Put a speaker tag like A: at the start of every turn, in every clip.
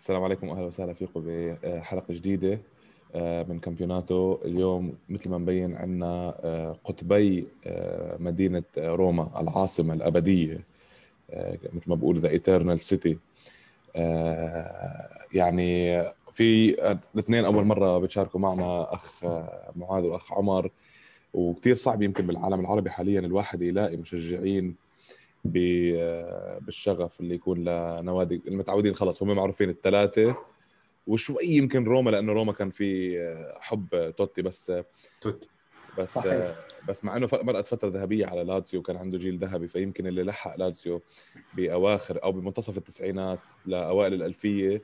A: السلام عليكم وأهلا وسهلا فيكم بحلقة جديدة آه، من كامبيوناتو. اليوم مثل ما مبين عندنا آه، قطبي آه، مدينة روما العاصمة الأبدية مثل ما بقول the eternal city يعني في الاثنين أول مرة بتشاركوا معنا أخ معاذ وأخ عمر وكثير صعب يمكن بالعالم العربي حاليا الواحد يلاقي مشجعين بالشغف اللي يكون لنوادي المتعودين خلص هم معروفين الثلاثة. وشوي يمكن روما لأنه روما كان في حب توتي بس
B: توتي.
A: بس صحيح. بس مع إنه مرقت فترة ذهبية على لاتسيو وكان عنده جيل ذهبي فيمكن اللي لحق لاتسيو بأواخر أو بمنتصف التسعينات لأوائل الألفية.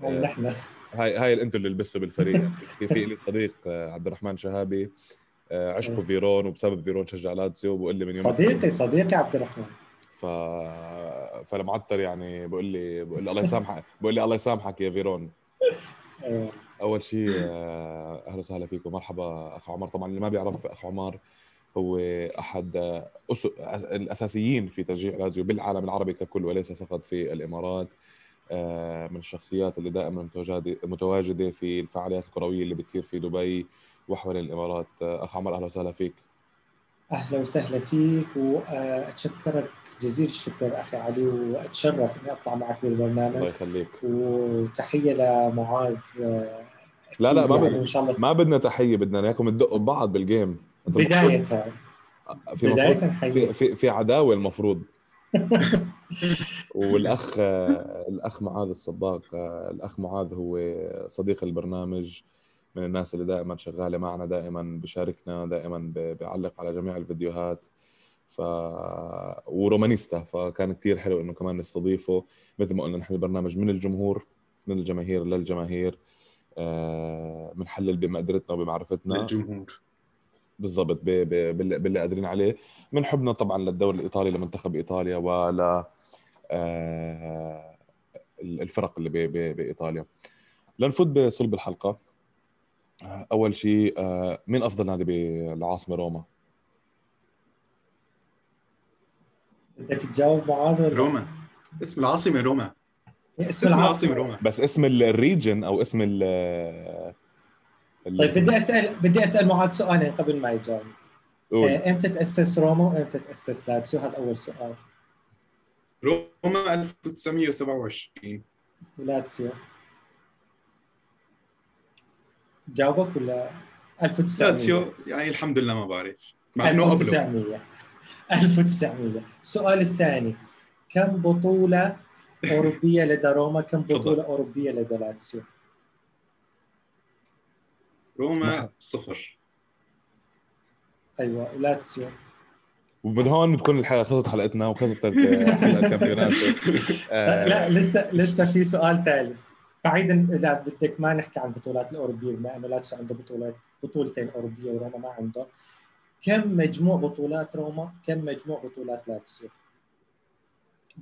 C: هاي نحن.
A: هاي هاي أنتم اللي لبسوا بالفريق. في في لي صديق عبد الرحمن شهابي عشقه فيرون وبسبب فيرون شجع لاتسيو بقول لي من
C: يوم صديقي صديقي عبد الرحمن
A: ف فالمعطر يعني بقول لي بقول لي الله يسامحك بقول لي الله يسامحك يا فيرون. أول شيء آه، أهلا وسهلا فيكم. مرحبا اخ عمر. طبعا اللي ما بيعرف اخ عمر هو أحد أس... الأساسيين في تشجيع لازيو بالعالم العربي ككل وليس فقط في الإمارات. آه، من الشخصيات اللي دائما متواجدة في الفعاليات الكروية اللي بتصير في دبي وحول الإمارات. آه، اخ عمر أهلا وسهلا فيك.
C: أهلا وسهلا فيك وأتشكرك جزيل الشكر أخي علي وأتشرف إني أطلع معك بالبرنامج.
A: الله يخليك.
C: وتحية لمعاذ
A: لا لا ما يعني إن شاء الله. ما بدنا تحية بدنا إياكم تدقوا ببعض بالجيم
C: بداية.
A: في بداية في, في في عداوة المفروض. والأخ الأخ معاذ الصباغ الأخ معاذ هو صديق البرنامج من الناس اللي دائما شغالة معنا دائما بشاركنا دائما بيعلق على جميع الفيديوهات. ف ورومانيستا فكان كثير حلو إنه كمان نستضيفه مثل ما قلنا نحن البرنامج من الجمهور من الجماهير للجماهير بنحلل آه، بمقدرتنا وبمعرفتنا.
B: للجمهور.
A: بالضبط باللي قادرين عليه. من حبنا طبعا للدوري الإيطالي لمنتخب إيطاليا ول آه، الفرق اللي بإيطاليا. لنفوت بصلب الحلقة. أول شيء آه، مين أفضل نادي بالعاصمة روما؟
C: بدك تجاوب معاذ ولا؟
B: روما. اسم العاصمة روما.
C: اسم, العاصمة. روما.
A: بس اسم الريجن أو اسم ال
C: طيب بدي أسأل بدي أسأل معاذ سؤالين قبل ما يجاوب. آه، إمتى تأسس روما وإمتى تأسس لاتسيو هذا اول سؤال؟
B: روما 1927
C: ولاتسيو. جاوبك ولا؟ 1900
B: لاتسيو يعني الحمد لله ما بعرف. مع إنه
C: 1900 1900 السؤال الثاني. كم بطولة أوروبية لدى روما؟ كم بطولة أوروبية لدى لاتسيو؟
B: روما صفر.
C: أيوه لاتسيو.
A: ومن هون بتكون الحلقة خلصت حلقتنا وخلصت حلقه الكامبيوناتو.
C: لا لسه لسه في سؤال ثالث. بعيدا إذا بدك ما نحكي عن البطولات الأوروبية بما إنه لاتسيو عنده بطولات بطولتين أوروبية وروما ما عنده. كم مجموع بطولات روما كم مجموع بطولات لاتسيو؟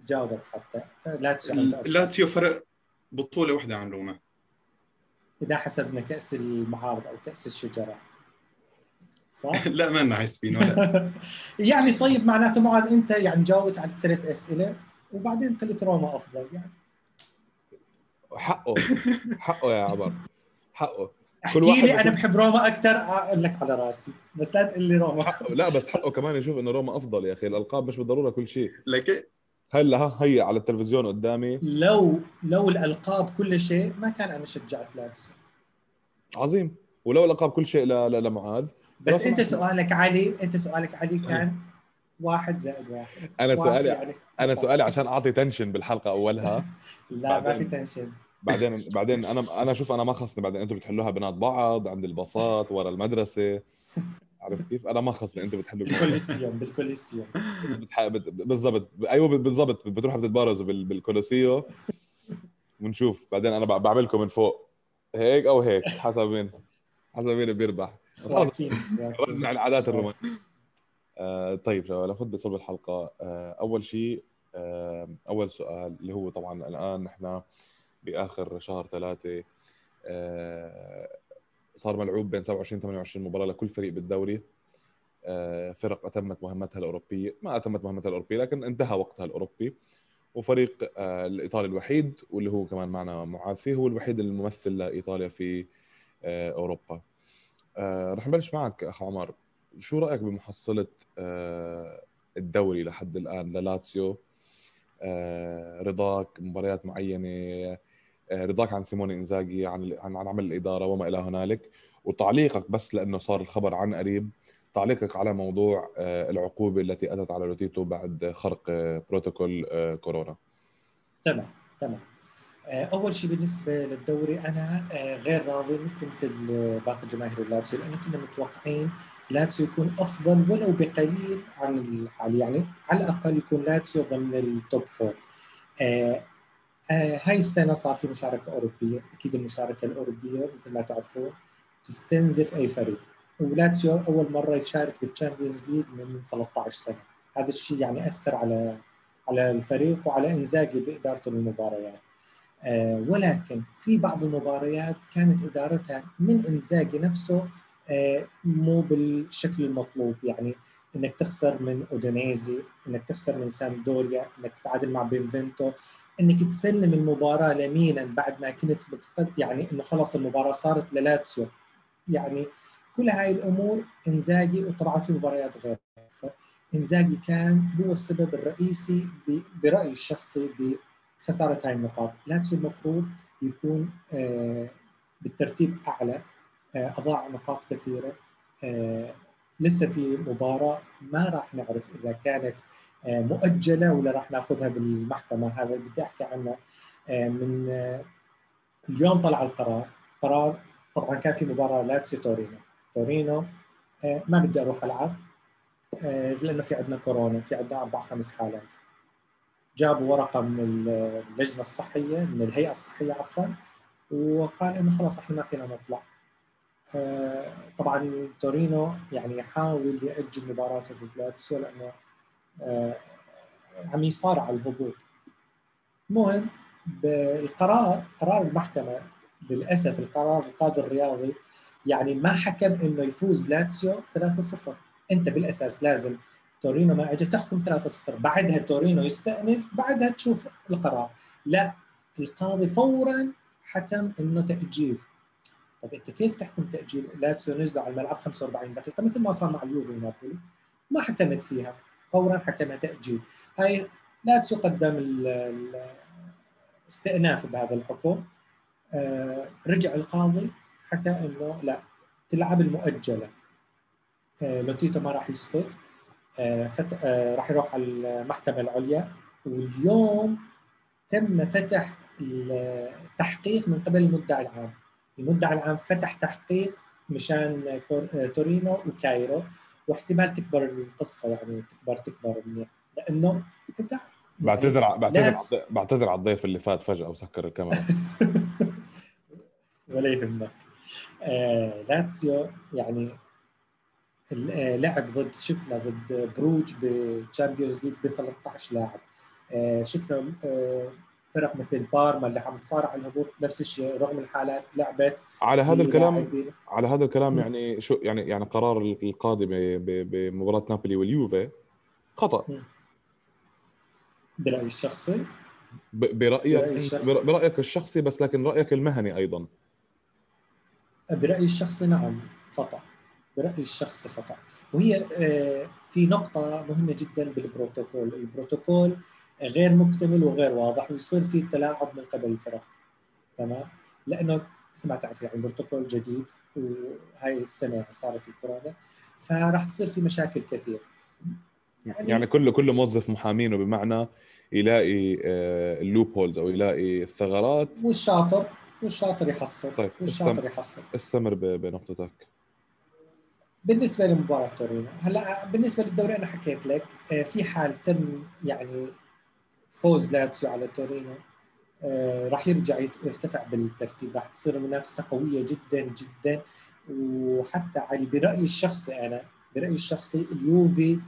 C: جاوبك حتى. لاتسيو
B: لاتسيو فرق بطولة واحدة عن روما.
C: إذا حسبنا كأس المعارض أو كأس الشجرة.
B: صح؟ لا ما لنا حاسبين ولا.
C: يعني طيب معناته معاذ أنت يعني جاوبت على الثلاث أسئلة وبعدين قلت روما أفضل يعني.
A: حقه حقه يا عمر حقه.
C: واحد لي أنا بحب روما أكثر أقول لك على راسي. بس لا تقول لي روما.
A: لا بس حقه كمان يشوف إنه روما أفضل يا أخي. الألقاب مش بالضرورة كل شيء.
B: لك
A: هلأ ها هي على التلفزيون قدامي.
C: لو لو الألقاب كل شيء ما كان أنا شجعت لاتسيو
A: عظيم. ولو الألقاب كل شيء لمعاذ
C: بس أنت سؤالك علي أنت سؤالك علي كان واحد زائد واحد.
A: أنا سؤالي يعني. أنا سؤالي عشان أعطي tension بالحلقة أولها.
C: لا ما في tension
A: بعدين بعدين أنا أنا شوف أنا ما خصني بعدين أنتم بتحلوها بينات بعض عند الباصات ورا المدرسة. عرفت كيف؟ أنا ما خصني أنتم بتحلوا
C: بالكوليسيوم بالكوليسيوم
A: بالضبط أيوه بالضبط بتروحوا بتتبارزوا بالكوليسيو ونشوف بعدين أنا بعملكم من فوق. هيك أو هيك حسب مين حسب مين بيربح. رجع العادات الرومانية. آه طيب لنفوت بصلب الحلقة. آه أول شيء آه أول سؤال اللي هو طبعا الآن نحن بآخر شهر ثلاثة آه صار ملعوب بين 27 28 مباراة لكل فريق بالدوري. آه فرق أتمت مهمتها الأوروبية. ما أتمت مهمتها الأوروبية لكن انتهى وقتها الأوروبي. وفريق آه، الإيطالي الوحيد واللي هو كمان معنا معاذ فيه هو الوحيد الممثل لإيطاليا في أوروبا. رح نبلش معك أخ عمر. شو رأيك بمحصلة الدوري لحد الآن؟ للاتسيو رضاك مباريات معينة رضاك عن سيموني إنزاجي عن عن عمل الإدارة وما إلى هنالك. وتعليقك بس لأنه صار الخبر عن قريب. تعليقك على موضوع آه، العقوبة التي أتت على لوتيتو بعد خرق آه، بروتوكول آه، كورونا.
C: تمام تمام. أول شيء بالنسبة للدوري أنا غير راضي مثل باقي جماهير اللاتسيو لأنه كنا متوقعين لاتسيو يكون أفضل ولو بقليل عن يعني على الأقل يكون لاتسيو ضمن ال top four هاي السنة صار في مشاركة أوروبية أكيد المشاركة الأوروبية مثل ما تعرفون تستنزف أي فريق. ولاتسيو أول مرة يشارك بال Champions League من 13 سنة. هذا الشيء يعني أثر على على الفريق وعلى إنزاجي بإدارته للمباريات. آه ولكن في بعض المباريات كانت إدارتها من إنزاجي نفسه آه مو بالشكل المطلوب. يعني إنك تخسر من اودونيزي إنك تخسر من سامبدوريا إنك تتعادل مع بينفنتو. إنك تسلم المباراة لمينا بعد ما كنت متقدم يعني إنه خلص المباراة صارت للاتسيو يعني كل هاي الأمور إنزاجي وطبعا في مباريات غير. إنزاجي كان هو السبب الرئيسي برأيي الشخصي بخساره هاي النقاط. لاتسيو المفروض يكون آه، بالترتيب أعلى آه، أضاع نقاط كثيرة آه، لسه في مباراة ما راح نعرف إذا كانت مؤجلة ولا راح ناخذها بالمحكمة؟ هذا بدي أحكي عنه. من اليوم طلع القرار. قرار طبعا كان في مباراة لاتسيو تورينو. تورينو آه، ما بدي أروح ألعب آه، لأنه في عندنا كورونا في عندنا أربع خمس حالات. جابوا ورقة من اللجنة الصحية من الهيئة الصحية عفوا وقال إنه خلاص إحنا ما فينا نطلع. آه، طبعا تورينو يعني يحاول يأجل مباراته ضد لاتسيو لأنه عم يصارع الهبوط. المهم بالقرار قرار المحكمة للأسف القرار القاضي الرياضي يعني ما حكم إنه يفوز لاتسيو 3-0 أنت بالأساس لازم تورينو ما اجى تحكم 3-0 بعدها تورينو يستأنف بعدها تشوف القرار. لا القاضي فورا حكم إنه تأجيل. طب أنت كيف تحكم تأجيل؟ لاتسيو نزلوا على الملعب 45 دقيقة مثل ما صار مع اليوفي ونابولي ما حكمت فيها. فورا حكمها تأجيل هاي لاتسيو قدم الاستئناف بهذا الحكم. آه، رجع القاضي حكى إنه لا تلعب المؤجلة. آه، لوتيتو ما راح يسقط آه،. راح يروح على المحكمة العليا. واليوم تم فتح التحقيق من قبل المدعي العام. المدعي العام فتح تحقيق مشان تورينو وكايرو. واحتمال تكبر القصة يعني تكبر تكبر منيح لأنه
A: أنت بعتذر بعتذر بعتذر على الضيف اللي فات فجأة وسكر الكاميرا.
C: ولا يهمك. آه لاتسيو يعني آه، لعب ضد شفنا ضد بروج بالتشامبيونز ليج ب 13 لاعب. آه شفنا آه فرق مثل بارما اللي عم تصارع الهبوط نفس الشيء رغم الحالات لعبت
A: على هذا الكلام على هذا الكلام يعني شو يعني يعني قرار القاضي بمباراة نابولي واليوفي خطأ.
C: برأيي الشخصي؟
A: برايك برأيك الشخصي بس لكن رأيك المهني أيضا.
C: برأيي الشخصي نعم خطأ. برأيي الشخصي خطأ. وهي آه، في نقطة مهمة جدا بالبروتوكول. البروتوكول غير مكتمل وغير واضح ويصير في تلاعب من قبل الفرق. تمام؟ لأنه مثل ما تعرف يعني بروتوكول جديد وهاي السنة صارت الكورونا فراح تصير في مشاكل كثير.
A: يعني يعني كل كل موظف محامينه بمعنى يلاقي آه، ال loopholes أو يلاقي الثغرات.
C: والشاطر والشاطر يحصل. طيب والشاطر يحصل.
A: استمر بنقطتك.
C: بالنسبة لمباراة تورينو هلا بالنسبة للدوري أنا حكيت لك آه، في حال تم يعني فوز لاتسيو على تورينو آه، راح يرجع يرتفع بالترتيب راح تصير منافسة قوية جدا جدا. وحتى علي برأيي الشخصي أنا برأيي الشخصي اليوفي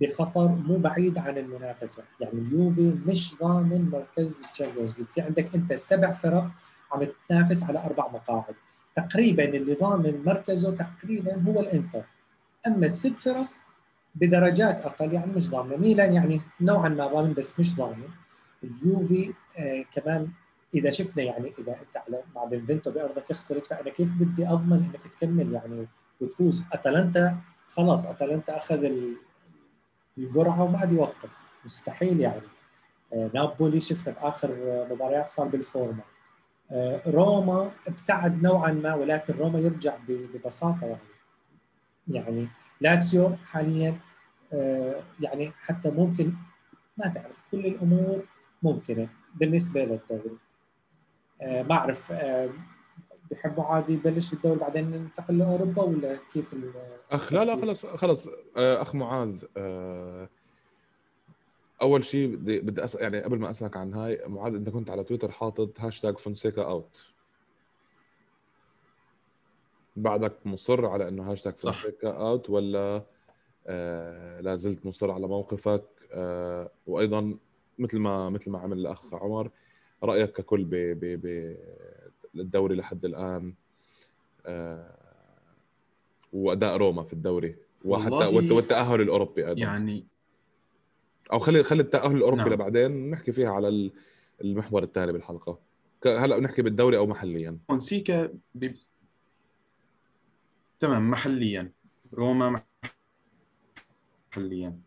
C: بخطر مو بعيد عن المنافسة. يعني اليوفي مش ضامن مركز الشامبيونز ليج. في عندك أنت سبع فرق عم تنافس على أربع مقاعد. تقريبا اللي ضامن مركزه تقريبا هو الإنتر. أما الست فرق بدرجات أقل يعني مش ضامنة. ميلان يعني نوعا ما ضامن بس مش ضامن اليوفي آه كمان إذا شفنا يعني إذا أنت على مع بنفنتو بأرضك خسرت فأنا كيف بدي أضمن إنك تكمل يعني وتفوز؟ أتلانتا خلاص أتلانتا أخذ القرعه وما عاد يوقف. مستحيل يعني. آه نابولي شفنا بآخر مباريات صار بالفورمة. آه روما ابتعد نوعا ما ولكن روما يرجع ببساطة يعني. يعني لاتسيو حاليا آه يعني حتى ممكن ما تعرف كل الأمور ممكنة بالنسبة للدوري. آه ما أعرف آه بحبوا عادي يبلش بالدوري بعدين ننتقل لأوروبا ولا كيف
A: أخ لا لا خلص خلص آه أخ معاذ أول شيء بدي بدي أس... يعني قبل ما أسألك عن هاي معاذ انت كنت على تويتر حاطط هاشتاج فونسيكا out بعدك مصر على إنه هاشتاج فونسيكا out ولا آه لا زلت مصر على موقفك آه وأيضا مثل ما مثل ما عمل الأخ عمر. رأيك ككل ب ب ب الدوري لحد الآن آه وأداء روما في الدوري وحتى والتأهل الأوروبي أيضا.
B: يعني
A: أو خلي خلي التأهل الأوروبي نعم. لبعدين نحكي فيها على المحور الثاني بالحلقة. هلا نحكي بالدوري أو محليا.
B: فونسيكا ب... تمام محليا. روما محليا.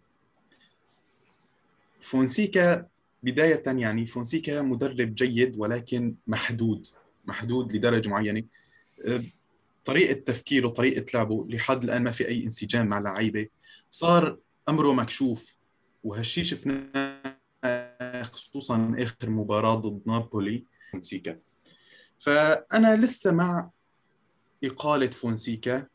B: فونسيكا بداية يعني فونسيكا مدرب جيد ولكن محدود محدود لدرجة معينة. أه، طريقة تفكيره طريقة لعبه لحد الآن ما في أي انسجام مع لعيبة صار أمره مكشوف وهالشيء شفناه خصوصا آخر مباراة ضد نابولي فونسيكا. فأنا لسه مع إقالة فونسيكا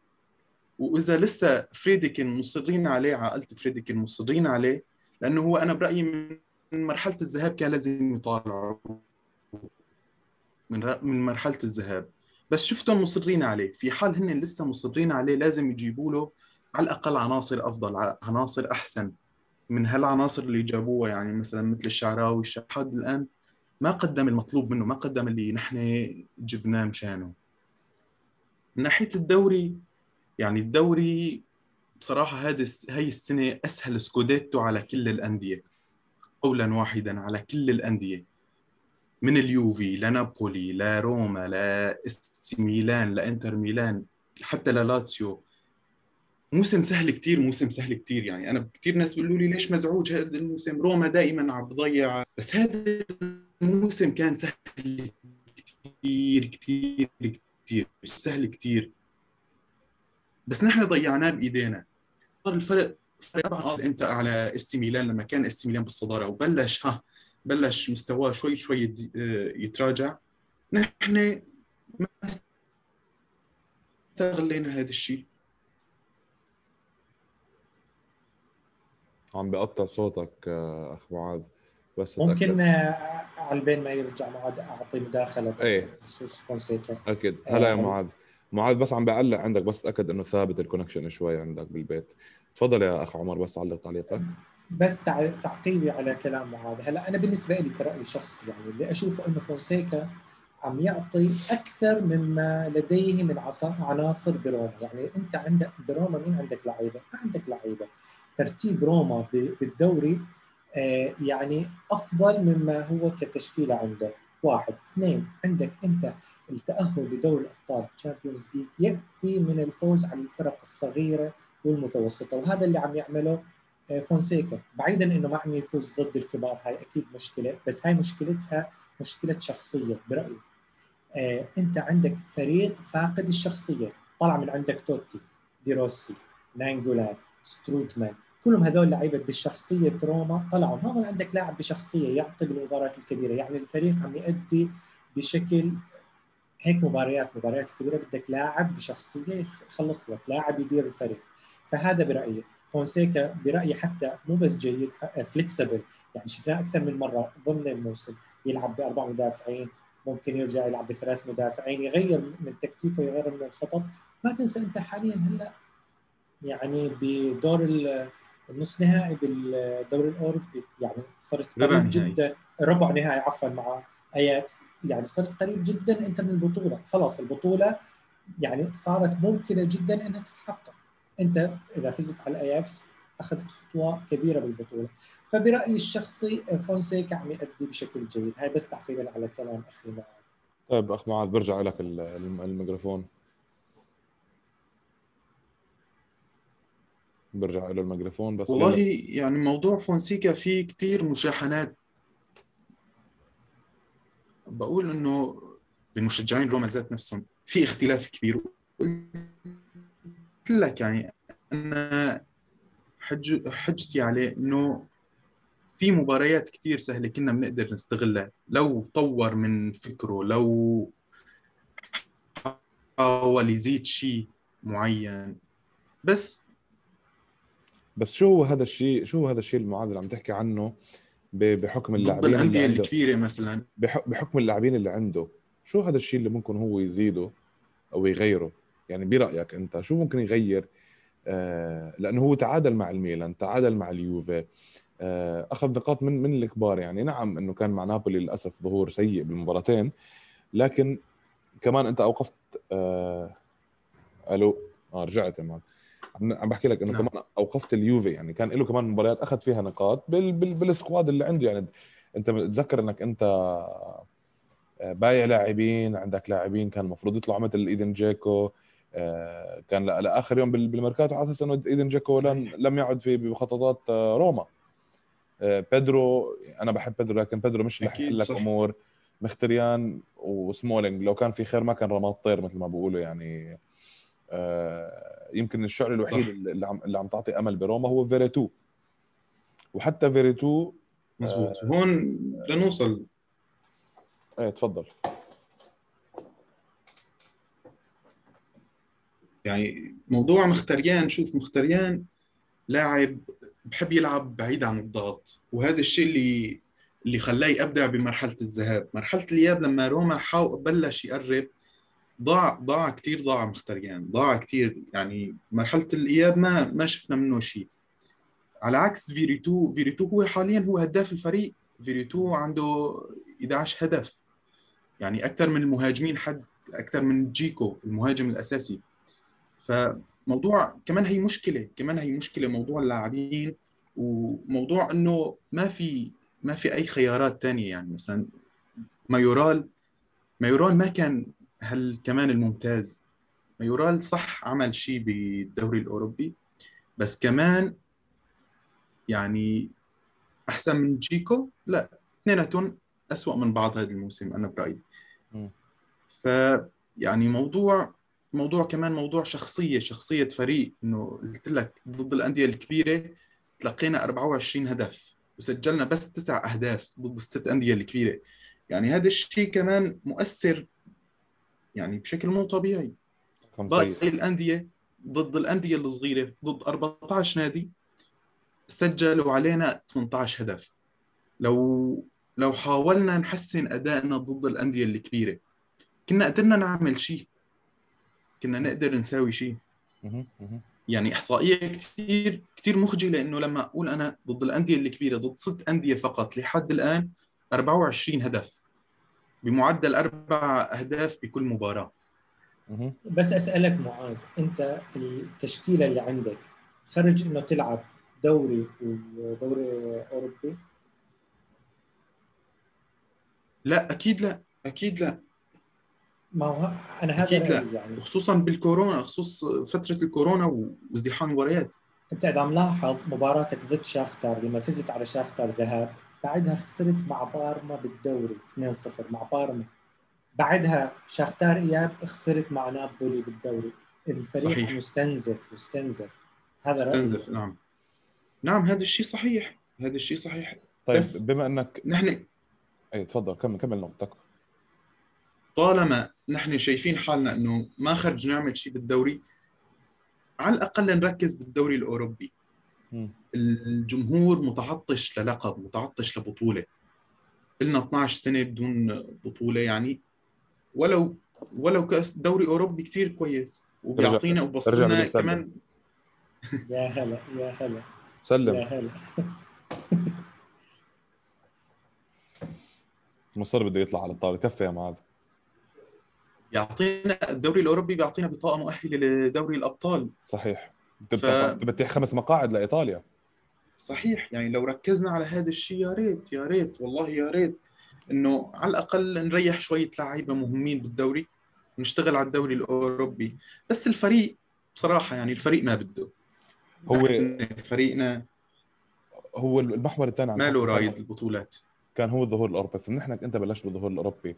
B: وإذا لسه فريدكن مصرين عليه عائلة فريدكن مصرين عليه لأنه هو أنا برأيي من مرحلة الذهاب كان لازم يطالعوه من من مرحلة الذهاب. بس شفتهم مصرين عليه. في حال هن لسه مصرين عليه لازم يجيبوا له على الأقل عناصر أفضل عناصر أحسن من هالعناصر اللي جابوها. يعني مثلا مثل الشعراوي لحد الآن ما قدم المطلوب منه ما قدم اللي نحن جبناه مشانه. من ناحية الدوري يعني الدوري بصراحة هذه هي السنة أسهل سكوديتو على كل الأندية. قولا واحدا على كل الأندية. من اليوفي لنابولي لروما لإيه سي ميلان لانتر ميلان حتى للاتسيو موسم سهل كتير موسم سهل كتير يعني. أنا كتير ناس بيقولوا لي ليش مزعوج هذا الموسم؟ روما دائما عم بضيع. بس هذا الموسم كان سهل كتير كتير كتير. سهل كتير. بس نحن ضيعناه بإيدينا. الفرق طبعا أنت على استي ميلان لما كان استي ميلان بالصدارة وبلش ها بلش مستواه شوي شوي يتراجع. نحن ما استغلينا هذا الشيء.
A: عم بقطع صوتك آه، أخ معاذ
C: بس ممكن آه، على بين ما يرجع معاذ أعطي مداخلة
A: إيه.
C: بخصوص فونسيكا.
A: أكيد. هلا يا آه، معاذ. معاذ بس عم بعلق عندك بس أتأكد إنه ثابت ال connection شوي عندك بالبيت. تفضل يا أخ عمر بس علق تعليقك.
C: بس تعقيبي على كلام معاذ هلأ أنا بالنسبة لي كرأي شخصي يعني اللي أشوفه إنه فونسيكا عم يعطي أكثر مما لديه من عناصر بروما. يعني أنت عندك بروما مين عندك لعيبة؟ ما عندك لعيبة. ترتيب روما بالدوري آه، يعني أفضل مما هو كتشكيلة عنده. واحد. اثنين عندك أنت التأهل لدوري الأبطال تشامبيونز ليج يأتي من الفوز على الفرق الصغيرة والمتوسطة وهذا اللي عم يعمله آه، فونسيكا. بعيدا إنه ما عم يفوز ضد الكبار هاي أكيد مشكلة بس هاي مشكلتها مشكلة شخصية برأيي. آه، أنت عندك فريق فاقد الشخصية. طلع من عندك توتي ديروسي نانجولان ستروتمان. كلهم هذول لعيبة بالشخصيه روما طلعوا. ما ظل عندك لاعب بشخصية يعطي بالمباريات الكبيرة. يعني الفريق عم يؤدي بشكل هيك مباريات مباريات الكبيره بدك لاعب بشخصية يخلص لك لاعب يدير الفريق. فهذا برأيي. فونسيكا برأيي حتى مو بس جيد فليكسبل يعني شفناه أكثر من مرة ضمن الموسم. يلعب بأربع مدافعين ممكن يرجع يلعب بثلاث مدافعين يغير من تكتيكه يغير من الخطط. ما تنسى أنت حاليا هلأ يعني بدور النص نهائي بالدوري الأوروبي يعني صرت قريب جدا ربع نهائي عفوا مع أياكس. يعني صرت قريب جدا أنت من البطولة. خلاص البطولة يعني صارت ممكنة جدا إنها تتحقق. أنت إذا فزت على الاياكس أخذت خطوة كبيرة بالبطولة. فبرأيي الشخصي فونسيكا عم يأدي بشكل جيد. هاي بس تعقيبا على كلام أخي معاذ.
A: طيب أخ معاذ برجع لك الميكروفون. برجع له الميكروفون بس.
B: والله يعني موضوع فونسيكا فيه كثير مشاحنات. بقول إنه بمشجعين روما ذات نفسهم في اختلاف كبير. قلت لك يعني أنا حج حجتي عليه إنه في مباريات كثير سهلة كنا بنقدر نستغلها. لو طور من فكره لو حاول يزيد شيء معين. بس
A: بس شو هو هذا الشيء شو هو هذا الشيء المعادل اللي عم تحكي عنه بحكم اللاعبين
B: الأندية الكبيرة مثلا.
A: بحكم اللاعبين اللي عنده. شو هذا الشيء اللي ممكن هو يزيده أو يغيره؟ يعني برأيك أنت شو ممكن يغير؟ آه لأنه هو تعادل مع الميلان تعادل مع اليوفي آه أخذ نقاط من من الكبار. يعني نعم إنه كان مع نابولي للأسف ظهور سيء بالمباراتين لكن كمان أنت أوقفت آه ألو؟ آه رجعت يا مان عم بحكي لك إنه نعم. كمان أوقفت اليوفي يعني كان له كمان مباريات أخذ فيها نقاط بال بال بالسكواد اللي عنده. يعني أنت تذكر إنك أنت آه، بايع لاعبين عندك لاعبين كان المفروض يطلعوا مثل إيدن جيكو آه، كان لآخر يوم بالميركاتو على أساس إنه إيدن جيكو لم لم يعد في بمخططات آه، روما. بيدرو أنا بحب بيدرو لكن بيدرو مش رح يحل لك أمور. مخيتاريان وسمولينج لو كان في خير ما كان رماه الطير مثل ما بيقولوا يعني يمكن الشغلة الوحيدة صح. اللي عم اللي عم تعطي أمل بروما هو فيريتو. وحتى فيريتو
B: مزبوط آه هون لنوصل.
A: إيه تفضل.
B: يعني موضوع مختريان شوف مختريان لاعب بحب يلعب بعيد عن الضغط وهذا الشيء اللي اللي خلاه يبدع بمرحلة الذهاب. مرحلة الإياب لما روما حاول بلش يقرب ضاع ضاع كثير ضاع مختريان ضاع كثير يعني مرحلة الإياب ما ما شفنا منه شيء. على عكس فيريتو فيريتو هو حاليا هو هداف الفريق. فيريتو عنده 11 هدف. يعني أكثر من المهاجمين حتى أكثر من جيكو المهاجم الأساسي. فموضوع كمان هي مشكلة كمان هي مشكلة موضوع اللاعبين وموضوع إنه ما في ما في أي خيارات ثانية يعني. مثلا مايورال مايورال ما كان هل كمان الممتاز مايورال؟ صح عمل شيء بالدوري الأوروبي بس كمان يعني أحسن من جيكو؟ لا اثنيناتهم اسوء من بعض هذا الموسم أنا برأيي. ف يعني موضوع موضوع كمان موضوع شخصية شخصية فريق إنه قلت لك ضد الأندية الكبيرة تلقينا 24 هدف وسجلنا بس تسع أهداف ضد الست أندية الكبيرة. يعني هذا الشيء كمان مؤثر يعني بشكل مو طبيعي. باقي الأندية ضد الأندية الصغيرة ضد 14 نادي سجلوا علينا 18 هدف. لو لو حاولنا نحسن أدائنا ضد الأندية الكبيرة كنا قدرنا نعمل شيء. كنا نقدر نساوي شيء. يعني إحصائية كثير كثير مخجلة إنه لما أقول أنا ضد الأندية الكبيرة ضد ست أندية فقط لحد الآن 24 هدف. بمعدل أربع أهداف بكل مباراة.
C: بس أسألك معاذ أنت التشكيلة اللي عندك خرج إنه تلعب دوري ودوري أوروبي؟
B: لا أكيد لا أكيد لا.
C: ما هو أنا هذا
B: أكيد لا. يعني. خصوصا بالكورونا خصوص فترة الكورونا وازدحام المباريات.
C: أنت إذا ملاحظ مباراتك ضد شاختار لما فزت على شاختار ذهاب بعدها خسرت مع بارما بالدوري 2-0 مع بارما. بعدها شاختار إياب خسرت مع نابولي بالدوري. الفريق صحيح. مستنزف مستنزف.
B: هذا مستنزف رأيي. نعم. نعم هذا الشيء صحيح. هذا الشيء صحيح.
A: طيب بس بما إنك
B: نحن
A: اي تفضل كمل كمل نقطتك.
B: طالما نحن شايفين حالنا إنه ما خرج نعمل شيء بالدوري على الأقل نركز بالدوري الأوروبي. الجمهور متعطش للقب متعطش لبطولة. لنا 12 سنة بدون بطولة يعني. ولو ولو كأس دوري أوروبي كثير كويس. وبيعطينا وبوصلنا كمان.
C: يا هلا يا هلا.
A: سلم. يا هلا. مصر بده يطلع على الطاولة. كفي يا معاذ.
B: يعطينا الدوري الأوروبي بيعطينا بطاقة مؤهلة لدوري الأبطال.
A: صحيح. ف... بتتيح خمس مقاعد لإيطاليا.
B: صحيح يعني لو ركزنا على هذا الشيء يا ريت يا ريت والله يا ريت إنه على الأقل نريح شوية لعيبه مهمين بالدوري ونشتغل على الدوري الأوروبي. بس الفريق بصراحة يعني الفريق ما بده.
A: هو
B: فريقنا
A: هو المحور الثاني
B: ما له رايد البطولات.
A: كان هو الظهور الأوروبي. فنحن أنت بلشت بالظهور الأوروبي.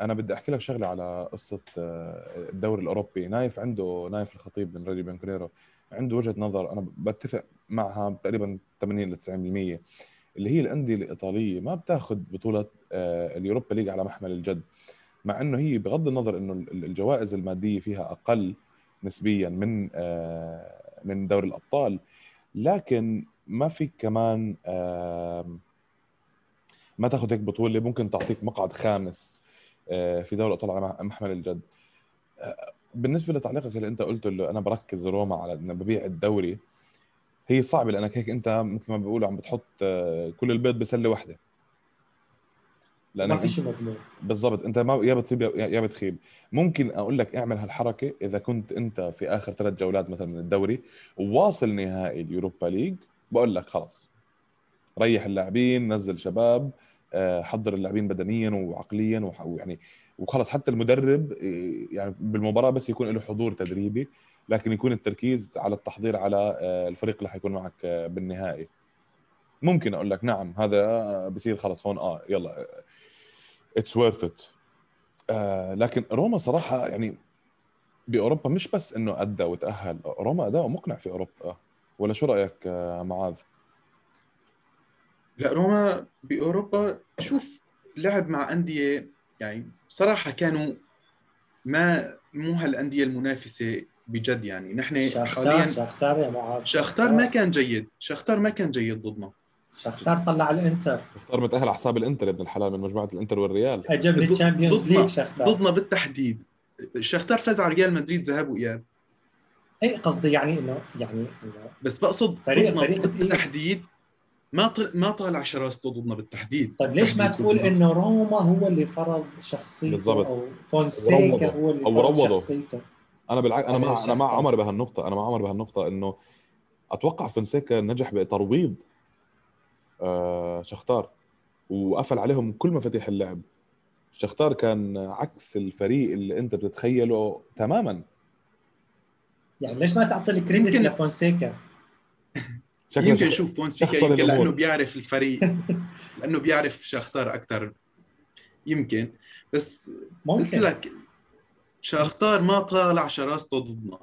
A: أنا بدي أحكي لك شغلة على قصة آه، الدوري الأوروبي. نايف عنده نايف الخطيب من راديو بيانكونيرو عنده وجهة نظر أنا بتفق معها تقريبا 80 ل 90% اللي هي الأندية الإيطالية ما بتاخذ بطولة آه، اليوروبا ليج على محمل الجد مع إنه هي بغض النظر إنه الجوائز المادية فيها أقل نسبيا من آه، من دوري الأبطال لكن ما في كمان ما تاخذ هيك بطولة ممكن تعطيك مقعد خامس آه، في دوري الأبطال على محمل الجد. بالنسبة لتعليقك اللي أنت قلته اللي أنا بركز روما على إنه ببيع الدوري هي صعبة لأنك هيك أنت مثل ما بيقولوا عم بتحط آه، كل البيض بسلة واحدة.
C: لانك ما في شيء مضمون.
A: بالضبط أنت ما يا بتصيب يا بتخيب. ممكن أقول لك اعمل هالحركة إذا كنت أنت في آخر ثلاث جولات مثلا من الدوري وواصل نهائي اليوروبا ليج بقول لك خلص ريح اللاعبين نزل شباب آه، حضر اللاعبين بدنيا وعقليا ويعني وخلص حتى المدرب آه، يعني بالمباراة بس يكون له حضور تدريبي لكن يكون التركيز على التحضير على آه، الفريق اللي حيكون معك بالنهائي. ممكن أقول لك نعم هذا بصير خلص هون آه يلا اتس ورث ات لكن روما صراحة يعني بأوروبا مش بس إنه أدى وتأهل روما اداؤه مقنع في أوروبا. ولا شو رأيك معاذ؟
B: لا روما بأوروبا شوف لعب مع أندية يعني بصراحة كانوا ما مو هالأندية المنافسة بجد يعني. نحن
C: حاليا شختار يا معاذ.
B: شختار ما كان جيد. شختار ما كان جيد ضدنا.
C: شختار طلع الإنتر.
A: شختار متأهل على حساب الإنتر ابن الحلال من مجموعة الإنتر والريال.
C: اجى بال Champions League شختار
B: ضدنا بالتحديد. شختار فاز على ريال مدريد ذهاب وإياب.
C: اي قصدي يعني انه يعني إنه
B: بس بقصد فريق فريق بالتحديد ما طل... ما طالع شراسته ضدنا بالتحديد.
C: طيب ليش ما تقول إنه روما هو اللي فرض شخصيته بالضبط. أو فونسيكا هو اللي
A: أو فرض شخصيته؟ أنا بالعكس أنا مع أنا مع عمر بهالنقطة. أنا مع عمر بهالنقطة إنه أتوقع فونسيكا نجح بترويض آه شختار وقفل عليهم كل مفاتيح اللعب. شختار كان عكس الفريق اللي أنت بتتخيله تماما.
C: يعني ليش ما تعطي الكريدت لفونسيكا؟
B: يمكن نشوف فونسيكا يمكن لأنه بيعرف الفريق. لأنه بيعرف شختار أكثر يمكن. بس ممكن. قلت لك شختار ما طالع شراسته ضدنا.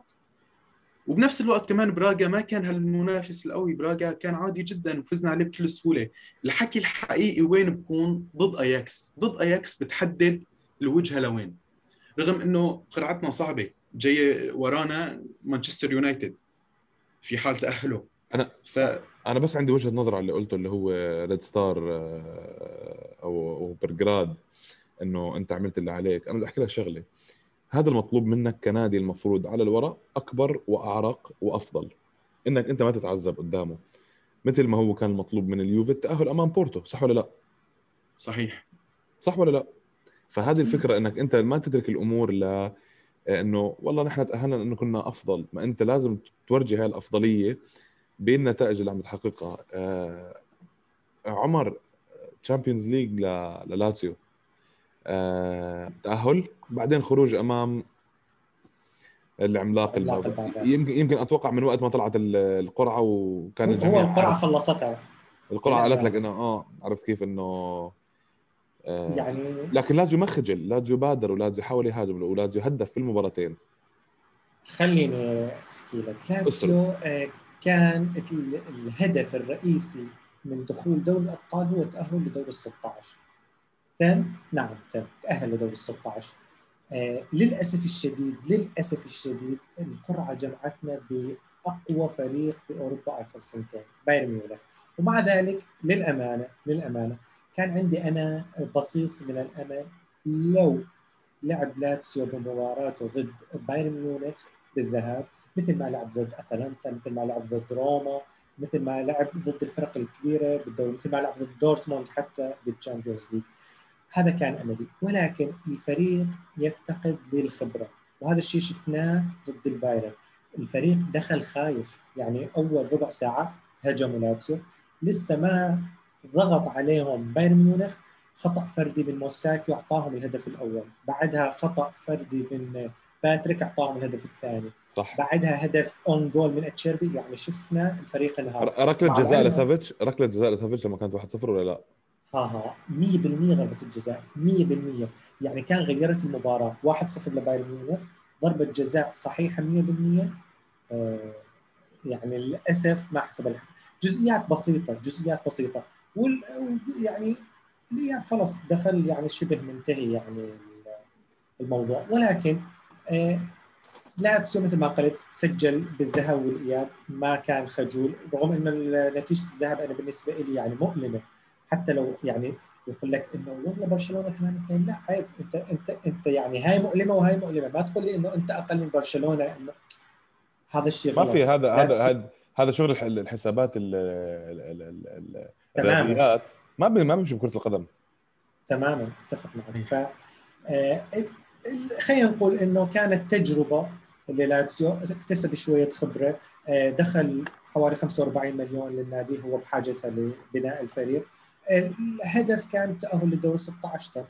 B: وبنفس الوقت كمان براغا ما كان هالمنافس القوي. براغا كان عادي جدا وفزنا عليه بكل سهولة. الحكي الحقيقي وين بكون؟ ضد أياكس. ضد أياكس بتحدد الوجهة لوين. رغم إنه قرعتنا صعبة. جاية ورانا مانشستر يونايتد. في حال تاهله
A: أنا ف... أنا بس عندي وجهة نظر على اللي قلته اللي هو Red Star أو أو بلجراد إنه أنت عملت اللي عليك. أنا بدي أحكي لك شغلة. هذا المطلوب منك كنادي المفروض على الورق أكبر وأعرق وأفضل. إنك أنت ما تتعذب قدامه. مثل ما هو كان المطلوب من اليوفي التأهل أمام بورتو. صح ولا لا؟
B: صحيح.
A: صح ولا لا؟ فهذه الفكرة إنك أنت ما تترك الأمور ل إنه والله نحن تأهلنا لأنه كنا أفضل. ما أنت لازم تورجي هاي الأفضلية. بالنتائج اللي عم تحققها. آه عمر Champions League للاتسيو آه تأهل بعدين خروج أمام العملاق البافاري يمكن يمكن أتوقع من وقت ما طلعت القرعة وكان
C: الجميع هو القرعه خلصتها.
A: القرعة قالت لك إنه آه عرفت كيف إنه آه يعني لكن لازم ما خجل لازم بادر ولازم يحاول يهاجم ولازم يهدف في المباراتين.
C: خليني أحكي لك. لازيو كان الهدف الرئيسي من دخول دوري الأبطال هو التاهل لدور ال 16 تم؟ نعم تم. تأهل لدور ال 16 آه للأسف الشديد للأسف الشديد القرعه جمعتنا بأقوى فريق بأوروبا آخر سنتين بايرن ميونخ. ومع ذلك للأمانة للأمانة كان عندي أنا بصيص من الأمل لو لعب لاتسيو بمباراته ضد بايرن ميونخ بالذهاب مثل ما لعب ضد أتلانتا مثل ما لعب ضد روما مثل ما لعب ضد الفرق الكبيرة بالدوري مثل ما لعب ضد دورتموند حتى بال Champions League هذا كان أملي. ولكن الفريق يفتقد للخبرة. وهذا الشيء شفناه ضد البايرن. الفريق دخل خايف. يعني أول ربع ساعة هجموا لاتسيو. لسه ما ضغط عليهم بايرن ميونخ. خطأ فردي من موساكيو وأعطاهم الهدف الأول. بعدها خطأ فردي من باتريك أعطاهم الهدف الثاني.
A: صح.
C: بعدها هدف own goal من أتشيربي. يعني شفنا الفريق انهار. ركلة
A: جزاء لسافيتش ركلة جزاء لسافيتش لما كانت 1-0 ولا لا؟
C: ها ها. 100% ضربة الجزاء. 100% يعني كان غيرت المباراة. 1-0 لبايرن ميونخ. ضربة جزاء صحيحة 100% آه يعني للأسف ما حسب الحكم جزئيات بسيطة جزئيات بسيطة. وال يعني الإياب خلص دخل يعني شبه منتهي يعني الموضوع. ولكن لاتسيو مثل ما قلت سجل بالذهاب والإياب ما كان خجول رغم إنه نتيجة الذهاب أنا بالنسبة لي يعني مؤلمة. حتى لو يعني يقول لك إنه والله برشلونة 8 2 لا عيب. أنت أنت أنت يعني هاي مؤلمة وهاي مؤلمة. ما تقول لي إنه أنت أقل من برشلونة إنه هذا الشيء
A: ما في هذا هذا هذا هذا شغل الح- الحسابات ال- ال-. الرياضيات. ما بي- ما بيمشي بكرة القدم.
C: تماما أتفق معك. ف ال- ال- خلينا نقول إنه كانت تجربة للاتسيو اكتسب شوية خبرة آه، دخل حوالي 45 مليون للنادي هو بحاجتها لبناء الفريق. الهدف كان تأهل لدور 16 تم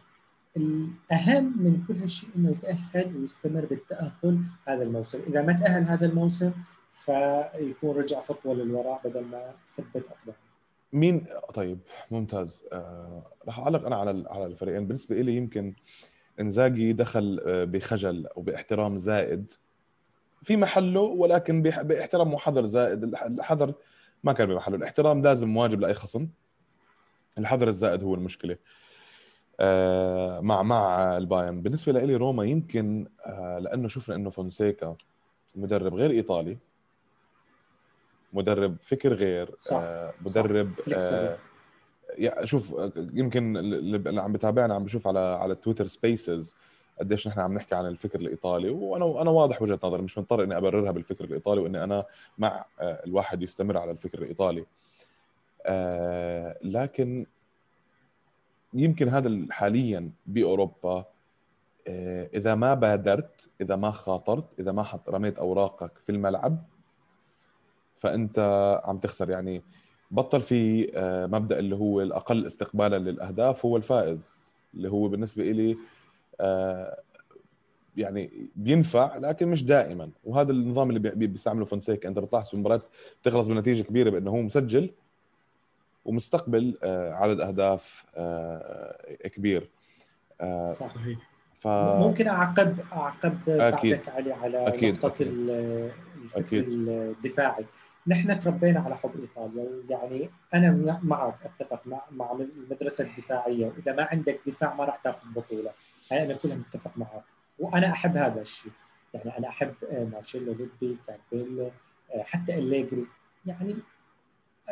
C: الأهم من كل هالشيء إنه يتأهل ويستمر بالتأهل هذا الموسم. إذا ما تأهل هذا الموسم فيكون رجع خطوة للوراء بدل ما ثبت اقدامه
A: مين؟ طيب ممتاز. آه راح أعلق أنا على على الفريقين. بالنسبة لي يمكن إنزاجي دخل آه، بخجل أو باحترام زائد في محله ولكن باحترام وحذر زائد. الح- الحذر ما كان بمحله. الاحترام لازم واجب لأي خصم. الحذر الزائد هو المشكلة. آه مع مع البايرن. بالنسبة لي روما يمكن آه لأنه شفنا إنه فونسيكا مدرب غير إيطالي مدرب فكر غير
C: صح.
A: مدرب
C: صح.
A: شوف يمكن اللي عم بتابعنا عم بشوف على على Twitter Spaces قديش نحن عم نحكي عن الفكر الإيطالي وأنا أنا واضح وجهة نظري مش مضطر إني أبررها بالفكر الإيطالي وإني أنا مع آه، الواحد يستمر على الفكر الإيطالي. آه، لكن يمكن هذا ال- حاليا بأوروبا آه، إذا ما بادرت إذا ما خاطرت إذا ما رميت أوراقك في الملعب فأنت عم تخسر. يعني بطل في آه، مبدأ اللي هو الأقل استقبالا للأهداف هو الفائز اللي هو بالنسبة لي آه، يعني بينفع لكن مش دائما وهذا النظام اللي بي- بيستعمله فونسيكا أنت بتلاحظ في المباراه بتخلص بنتيجة كبيرة بأنه هو مسجل ومستقبل آه، عدد أهداف كبير
C: صح
B: صحيح
A: ف
C: ممكن أعقب أعقب
A: أكيد.
C: بعدك علي على
A: أكيد.
C: نقطة
A: أكيد.
C: ال- الفكر
A: أكيد.
C: الدفاعي نحن تربينا على حب إيطاليا ويعني أنا مع- معك أتفق مع مع المدرسة الدفاعية وإذا ما عندك دفاع ما راح تاخذ بطولة. هاي أنا كلها متفق معك. وأنا أحب هذا الشيء. يعني أنا أحب آه، مارشيلو ليبي كابيلو آه، حتى أليجري يعني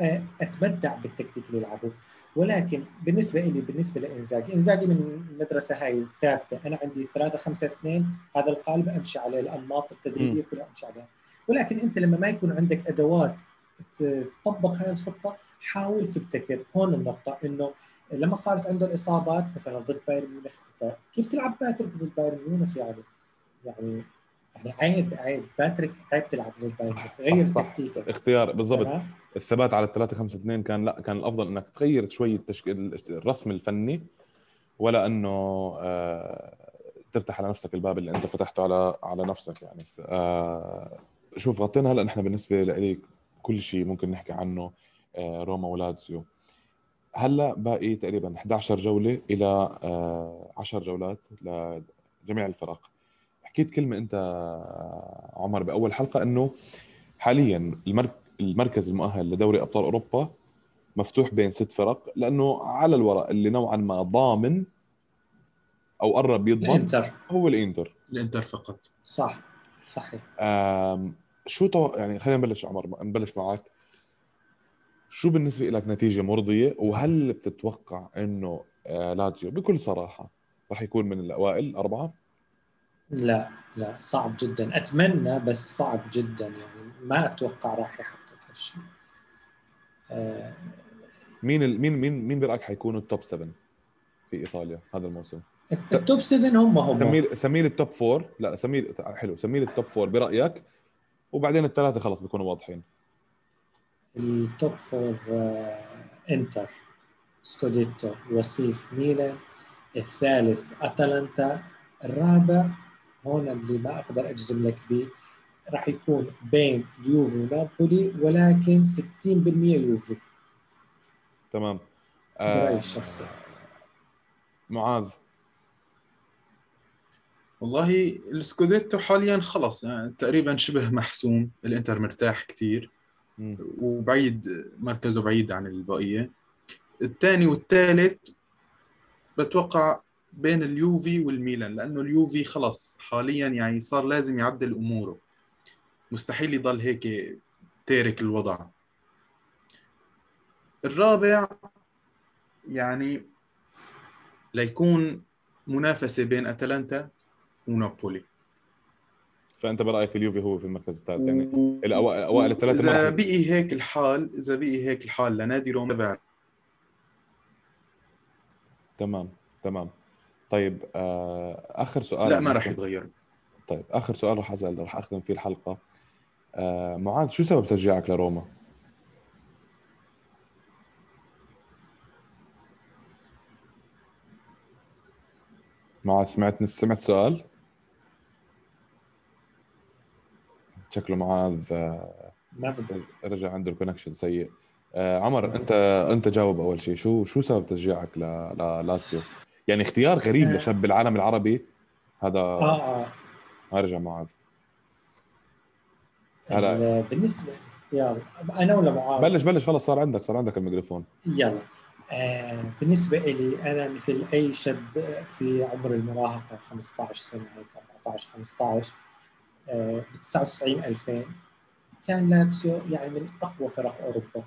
C: آه، أتمتع بالتكتيك اللي يلعبه ولكن بالنسبة لي بالنسبة لإنزاجي إنزاجي من المدرسة هاي الثابتة. أنا عندي 3 5 2 هذا القالب أمشي عليه الأنماط التدريبية كلها أمشي عليها. ولكن أنت لما ما يكون عندك أدوات تطبق هاي الخطة حاول تبتكر هون النقطة إنه لما صارت عنده الاصابات مثلا ضد بايرن ميونخ أنت كيف تلعب باتريك ضد بايرن ميونخ؟ يعني يعني يعني عيب عيب. باتريك عيب تلعب ضد بايرن ميونخ. غير. تكتيكك.
A: اختيار بالضبط؟ الثبات على 3 5 2 كان لا كان الأفضل إنك تغير شوي التشكيل الرسم الفني ولا إنه آه، تفتح على نفسك الباب اللي أنت فتحته على على نفسك يعني. آه، شوف غطينا هلا نحن بالنسبة لي كل شيء ممكن نحكي عنه آه، روما ولاتسيو. هلا باقي تقريبا 11 جولة إلى آه، 10 جولات لجميع الفرق. حكيت كلمة أنت آه، عمر بأول حلقة إنه حاليا المرك المركز المؤهل لدوري أبطال أوروبا مفتوح بين ست فرق لأنه على الورق اللي نوعا ما ضامن أو قرب يضمن
C: الإنتر.
A: هو الإنتر.
B: الإنتر فقط.
C: صح. صحيح.
A: شو تو... يعني خلينا نبلش عمر نبلش معك. شو بالنسبة لك نتيجة مرضية؟ وهل بتتوقع إنه آه، لاتسيو بكل صراحة راح يكون من الأوائل الاربعه
C: لا لا صعب جدا. أتمنى بس صعب جدا. يعني ما أتوقع راح يحقق هالشيء آه،
A: مين ال... مين مين مين برأيك حيكونوا ال top 7 في إيطاليا هذا الموسم؟
C: ال top 7 هم هم.
A: سميه سميه ال top 4 لا سميه حلو سميه ال top 4 برأيك. وبعدين الثلاثه خلص بيكونوا واضحين.
C: ال top four آه، انتر سكوديتو الوصيف ميلان الثالث اتلانتا الرابع هون اللي ما أقدر أجزم لك به راح يكون بين يوفي ونابولي ولكن 60% يوفي
A: تمام.
C: برأيي
A: آه
C: الشخصي.
A: معاذ.
B: والله السكوديتو حاليا خلص يعني تقريبا شبه محسوم الإنتر مرتاح كتير
A: مم.
B: وبعيد مركزه بعيد عن البقية. الثاني والثالث بتوقع بين اليوفي والميلان لأنه اليوفي خلص حاليا يعني صار لازم يعدل أموره. مستحيل يضل هيك تارك الوضع. الرابع يعني ليكون منافسة بين أتلانتا ونابولي
A: فأنت برأيك اليوفي هو في المركز الثالث؟ يعني ما
B: إذا
A: راح-
B: بقي هيك الحال إذا بقي هيك الحال لنادي روما تبع
A: تمام تمام. طيب آه آخر سؤال
B: لا ما راح يتغير.
A: طيب آخر سؤال راح أسأل راح أختم فيه الحلقة. آه معاذ شو سبب تشجيعك لروما؟ معاذ سمعت سمعت سؤال؟ شكله معاذ آه،
C: ما بدي.
A: رجع عنده ال connection سيء. آه عمر أنت أنت جاوب أول شيء شو شو سبب تشجيعك ل... للاتسيو؟ يعني اختيار غريب
C: آه.
A: لشاب بالعالم العربي. هذا
C: آه آه.
A: ما رجع معاذ. هلا.
C: ال- بالنسبة يلا. أنا ولا معاذ؟
A: بلش بلش. خلص صار عندك صار عندك الميكروفون.
C: يلا. آه بالنسبة إلي أنا مثل أي شاب في عمر المراهقة 15 سنة هيك 14 15 آه ب 99 2000 كان لاتسيو يعني من أقوى فرق أوروبا.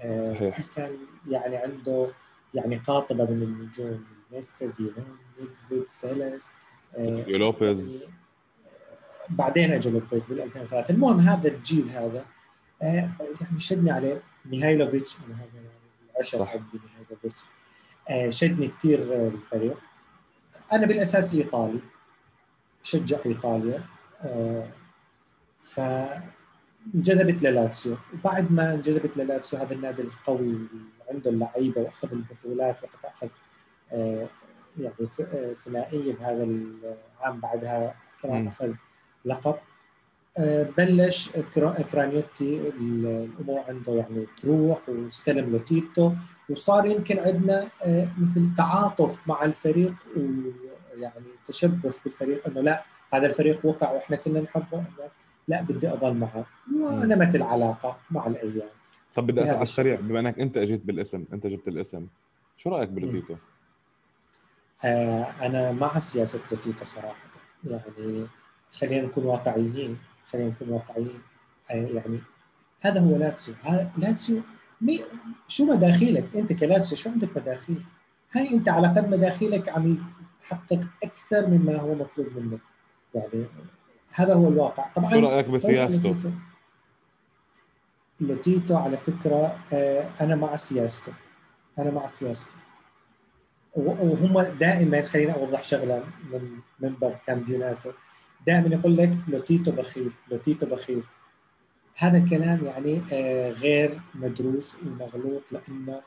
C: آه
A: صحيح.
C: كان يعني عنده يعني قاطبة من النجوم نيستا فيرون نيدفيد سالاس آه
A: يو لوبيز.
C: بعدين اجى لوبيز بال 2003 المهم هذا الجيل هذا آه، يعني شدني عليه ميهايلوفيتش. أنا هذا يعني العشق. عندي ميهايلوفيتش. آه، شدني كثير الفريق. أنا بالأساس إيطالي شجع إيطاليا. آه، فانجذبت للاتسيو. وبعد ما انجذبت للاتسيو هذا النادي القوي اللي عنده اللعيبة وأخذ البطولات وقد أخذ آه، يعني آه، ثنائية بهذا العام بعدها كمان. أخذ لقب. آه، بلش كرا- كرانيوتي ال- الأمور عنده يعني تروح واستلم لوتيتو وصار يمكن عندنا آه، مثل تعاطف مع الفريق ويعني تشبث بالفريق إنه لا هذا الفريق وقع وإحنا كنا نحبه. لا بدي اضل معه. ونمت العلاقة مع الأيام
A: طب بدي اسال على. السريع بما إنك أنت اجيت بالاسم أنت جبت الاسم شو رأيك بلوتيتو؟
C: آه، أنا مع سياسة لوتيتو صراحة. يعني خلينا نكون واقعيين خلينا نكون واقعيين. آه، يعني هذا هو لاتسيو. لاتسيو مي شو مداخيلك؟ أنت كلاتسيو شو عندك مداخيل؟ هاي أنت على قد مداخيلك عم تحقق أكثر مما هو مطلوب منك. يعني هذا هو الواقع. طبعا
A: شو
C: رأيك
A: بسياسته؟
C: لوتيتو على فكرة آه، أنا مع سياسته أنا مع سياسته وهم دائما خليني أوضح شغلة من منبر كامبيوناتو. دائما يقول لك لوتيتو بخيل لوتيتو بخيل. هذا الكلام يعني آه، غير مدروس ومغلوط لأنه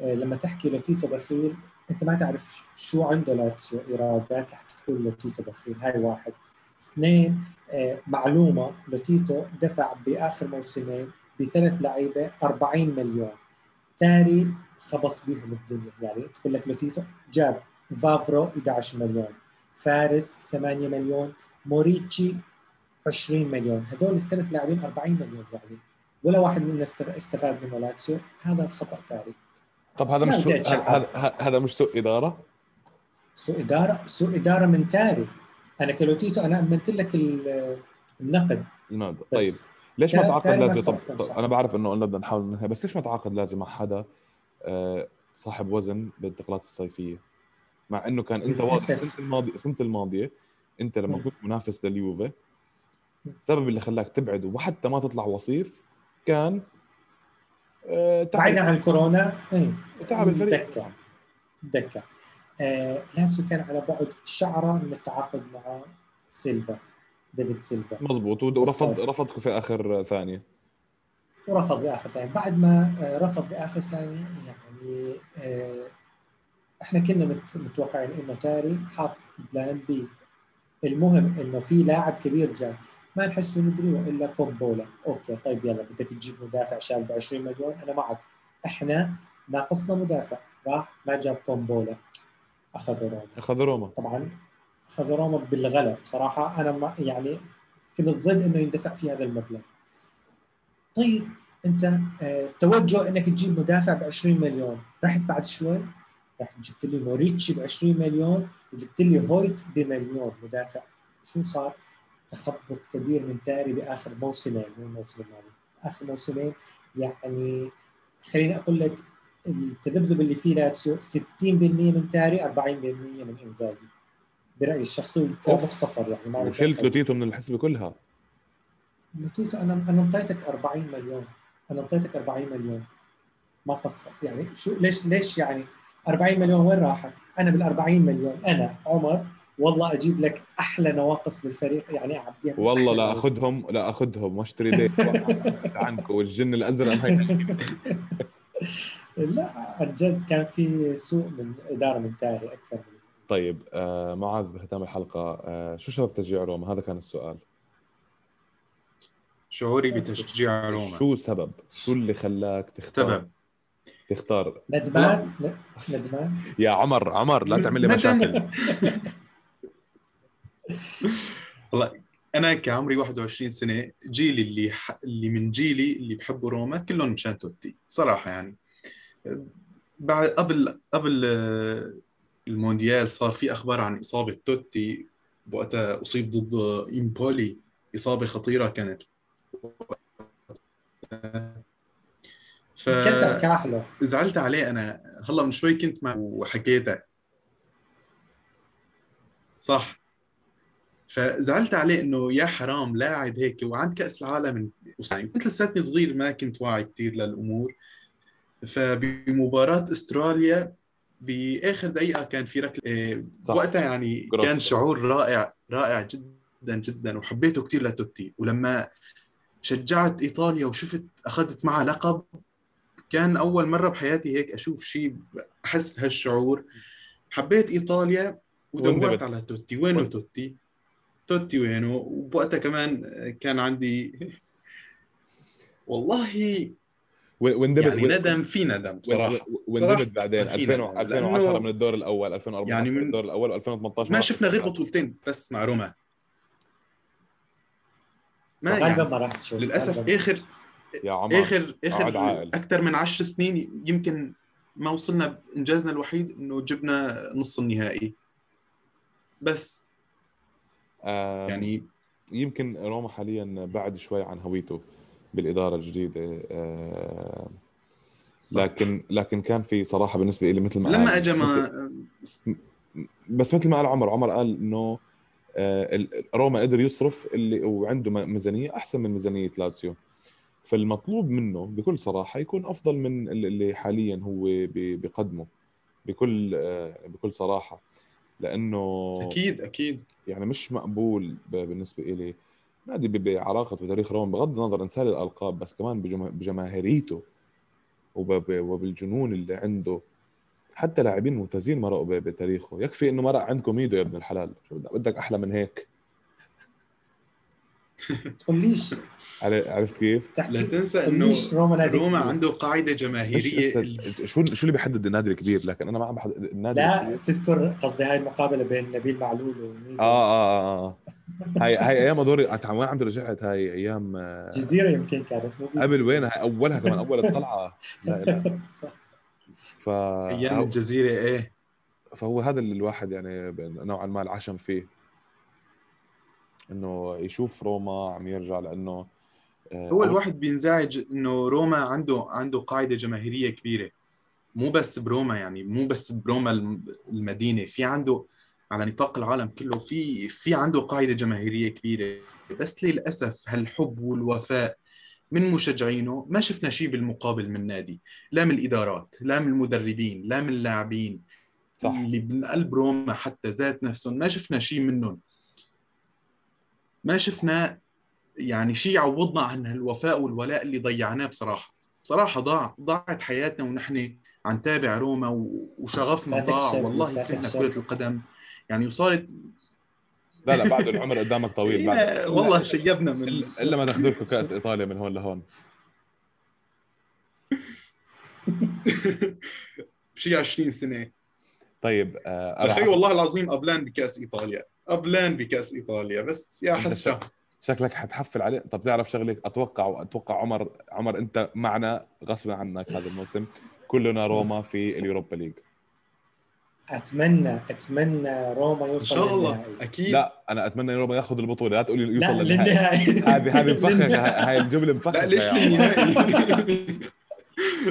C: آه، لما تحكي لوتيتو بخيل أنت ما تعرف شو عنده لاتسيو ايرادات لحتى تقول لوتيتو بخيل. هاي واحد. اثنين آه، معلومة لوتيتو دفع بآخر موسمين بثلاث لعيبة 40 مليون. تاري خبص بيهم الدنيا. يعني تقول لك لوتيتو جاب فافرو 11 مليون فارس 8 مليون موريتشي 20 مليون. هدول الثلاث لاعبين 40 مليون يعني. ولا واحد منا است- استفاد منه لاتسيو. هذا خطا تاري.
A: طب هذا مش سوء هذا مش سوء إدارة؟
C: سوء إدارة سوء إدارة من تاري. أنا كلوتيتو أنا أمنت لك ال- النقد.
A: النقد. طيب. ليش ما تعاقد لازم طب, أنا بعرف إنه قلنا بدنا نحاول ننهي بس ليش ما تعاقد لازم مع حدا آه، صاحب وزن بالانتقالات الصيفية؟ مع إنه كان أنت واضح. السنة الماضيه السنة الماضية أنت لما. كنت منافس لليوفي. السبب اللي خلاك تبعد وحتى ما تطلع وصيف كان آه، تعب.
C: بعيدا عن الكورونا. إيه.
A: تعب الفريق.
C: دكه دكه لاتسيو كان على بعد شعرة من التعاقد مع سيلفا ديفيد سيلفا.
A: مزبوط ورفض. رفض في آخر ثانية.
C: ورفض بآخر ثانية. بعد ما آه، رفض بآخر ثانية يعني آه، إحنا كنا متوقعين إنه تاري حاط Plan B. المهم إنه في لاعب كبير جاي ما نحس ندري إلا كومبولا. Okay طيب يلا بدك تجيب مدافع شاب ب 20 مليون أنا معك. إحنا ناقصنا مدافع. راح ما جاب كومبولا. أخذ روما
A: أخذ روما.
C: طبعا أخذ روما بالغلا. بصراحة أنا ما يعني كنت ضد إنه يندفع في هذا المبلغ. طيب أنت آه توجه إنك تجيب مدافع ب 20 مليون. رحت بعد شوي؟ رحت جبت لي موريتشي ب 20 مليون وجبت لي هويت بمليون مدافع. شو صار؟ تخبط كبير من تاري بآخر موسمين مو الموسم الماضي آخر موسمين. يعني خليني أقول لك التذبذب اللي فيه لاتسيو 60% من تاري 40% من إنزاجي. برأيي الشخصي كمختصر يعني
A: لو شلت لوتيتو من الحسبه كلها.
C: لوتيتو أنا أنا أنطيتك 40 مليون. أنا أنطيتك 40 مليون. ما قصر. يعني شو ليش ليش يعني 40 مليون وين راحت؟ أنا بال 40 مليون. أنا عمر والله أجيب لك أحلى نواقص للفريق. يعني اعبيها
A: والله لا أخذهم لا أخذهم. واشتري بيت عنكم والجن الأزرق.
C: لا عن جد كان في سوء من إدارة من تاري أكثر من
A: طيب آه معاذ بختام الحلقة. آه شو سبب تشجيع روما؟ هذا كان السؤال.
B: شعوري بتشجيع روما.
A: شو سبب؟ شو اللي خلاك تختار؟
B: سبب.
A: تختار.
C: ندمان؟ ندمان؟
A: يا عمر عمر لا تعمل لي مشاكل.
B: والله أنا كعمري 21 سنة جيلي اللي ح... اللي من جيلي اللي بحبوا روما كلهم مشان توتي صراحة يعني. بعد قبل قبل المونديال صار في أخبار عن إصابة توتي وقتها أصيب ضد امبولي إصابة خطيرة كانت.
C: ف كسر كاحله
B: زعلت عليه أنا. هلأ من شوي كنت معه وحكيتها صح. فزعلت عليه إنه يا حرام لاعب هيك وعند كأس العالم كنت لساتني صغير ما كنت واعي كثير للأمور. فبمباراة استراليا بآخر دقيقة كان في ركلة إيه، وقتها يعني كان شعور رائع رائع جدا جدا وحبيته كثير لتوتي. ولما شجعت إيطاليا وشفت أخذت معها لقب كان أول مرة بحياتي هيك أشوف شيء أحس بهالشعور. حبيت إيطاليا ودورت على توتي. وينه توتي؟ توتي وينه وبوقتها كمان كان عندي والله
A: واندمج
B: يعني ندم في ندم
A: صراحة. واندمج بعدين 2010 من الدور الأول 2014 يعني من الدور الأول 2018
B: ما شفنا غير بطولتين بس مع روما.
C: ما يعني ما راح تشوف.
B: للأسف آخر يا عمر آخر آخر أكثر من 10 سنين يمكن ما وصلنا إنجازنا الوحيد إنه جبنا نص النهائي. بس.
A: يعني يمكن روما حاليا بعد شوي عن هويته. بالإدارة الجديدة لكن لكن كان في صراحة بالنسبة لي مثل ما
B: لما اجى ما
A: بس مثل ما قال عمر عمر قال إنه آه، روما قدر يصرف اللي وعنده ميزانية أحسن من ميزانية لاتسيو. فالمطلوب منه بكل صراحة يكون أفضل من اللي حاليا هو بقدمه بكل آه، بكل صراحة. لأنه
B: أكيد أكيد.
A: يعني مش مقبول بالنسبة إلي نادي بعراقه وتاريخ روما بغض النظر انسال الألقاب بس كمان بجماهيريته وبالجنون اللي عنده. حتى لاعبين ممتازين مرقوا بتاريخه. يكفي إنه مرق عندكم إيده يا ابن الحلال. بدك أحلى من هيك.
C: تقوليش.
A: عرفت كيف؟
B: لا تنسى إنه روما, روما عنده قاعدة جماهيرية
A: شو شو اللي بيحدد النادي الكبير؟ لكن أنا ما عم بحدد
C: النادي لا الكبير. تذكر قصدي هاي المقابلة بين نبيل معلول
A: وميدو آه آه آه, آه. هاي هاي أيام هدول وين عم رجعت هاي
C: أيام؟ جزيرة يمكن كانت
A: مو قبل وين هاي أولها كمان أول الطلعة. لا لا. صح.
B: ف أيام الجزيرة إيه.
A: فهو هذا اللي الواحد يعني نوعا ما العشم فيه. إنه يشوف روما عم يرجع لأنه
B: آه، هو الواحد بينزعج إنه روما عنده عنده قاعدة جماهيرية كبيرة. مو بس بروما يعني مو بس بروما المدينة. في عنده على نطاق العالم كله في في عنده قاعدة جماهيرية كبيرة. بس للأسف هالحب والوفاء من مشجعينه ما شفنا شيء بالمقابل من نادي. لا من الإدارات لا من المدربين لا من اللاعبين. صح. اللي من قلب روما حتى ذات نفسهم ما شفنا شيء منهم. ما شفنا يعني شيء يعوضنا عن الوفاء والولاء اللي ضيعناه بصراحة. بصراحة ضاع ضاعت حياتنا ونحن عم نتابع روما وشغفنا ضاع. والله كرهنا كرة القدم. يعني وصارت
A: لا لا بعد العمر قدامك طويل بعد.
B: والله شيبنا من
A: الا ما تاخذوا لكم كأس إيطاليا من هون لهون.
B: بشي 20 سنة.
A: طيب
B: آه أخي والله العظيم قبلان بكأس إيطاليا. قبلان بكأس إيطاليا بس يا حسرة.
A: شكلك حتحفل عليه. طب تعرف شغله أتوقع أتوقع عمر عمر أنت معنا غصبا عنك هذا الموسم. كلنا روما في اليوروبا ليج.
C: اتمنى أتمنى روما يوصل
B: إن شاء الله. أكيد.
A: لا أنا أتمنى روما ياخذ البطولة. لا تقولي
C: يوصل للنهائي.
A: هذه هذه مفخخه هاي الجملة مفخخه
B: لا ليش للنهائي؟